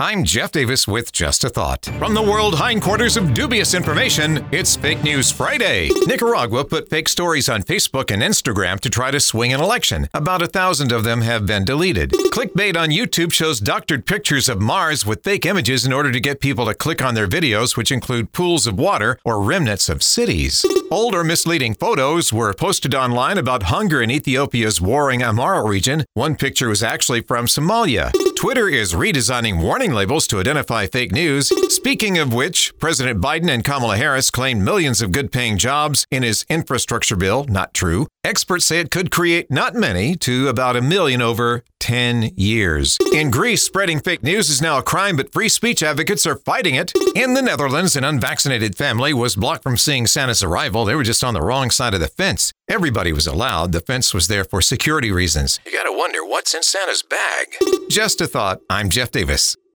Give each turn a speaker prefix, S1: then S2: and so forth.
S1: I'm Jeff Davis with Just a Thought. From the world hindquarters of dubious information, it's Fake News Friday. Nicaragua put fake stories on Facebook and Instagram to try to swing an election. About a thousand of them have been deleted. Clickbait on YouTube shows doctored pictures of Mars with fake images in order to get people to click on their videos, which include pools of water or remnants of cities. Old or misleading photos were posted online about hunger in Ethiopia's warring Amhara region. One picture was actually from Somalia. Twitter is redesigning warning labels to identify fake news. Speaking of which, President Biden and Kamala Harris claimed millions of good paying jobs in his infrastructure bill. Not true. Experts say it could create not many to about a million over 10 years. In Greece, spreading fake news is now a crime, but free speech advocates are fighting it. In the Netherlands, an unvaccinated family was blocked from seeing Santa's arrival. They were just on the wrong side of the fence. Everybody was allowed. The fence was there for security reasons. You gotta wonder what's in Santa's bag. Just a thought. I'm Jeff Davis.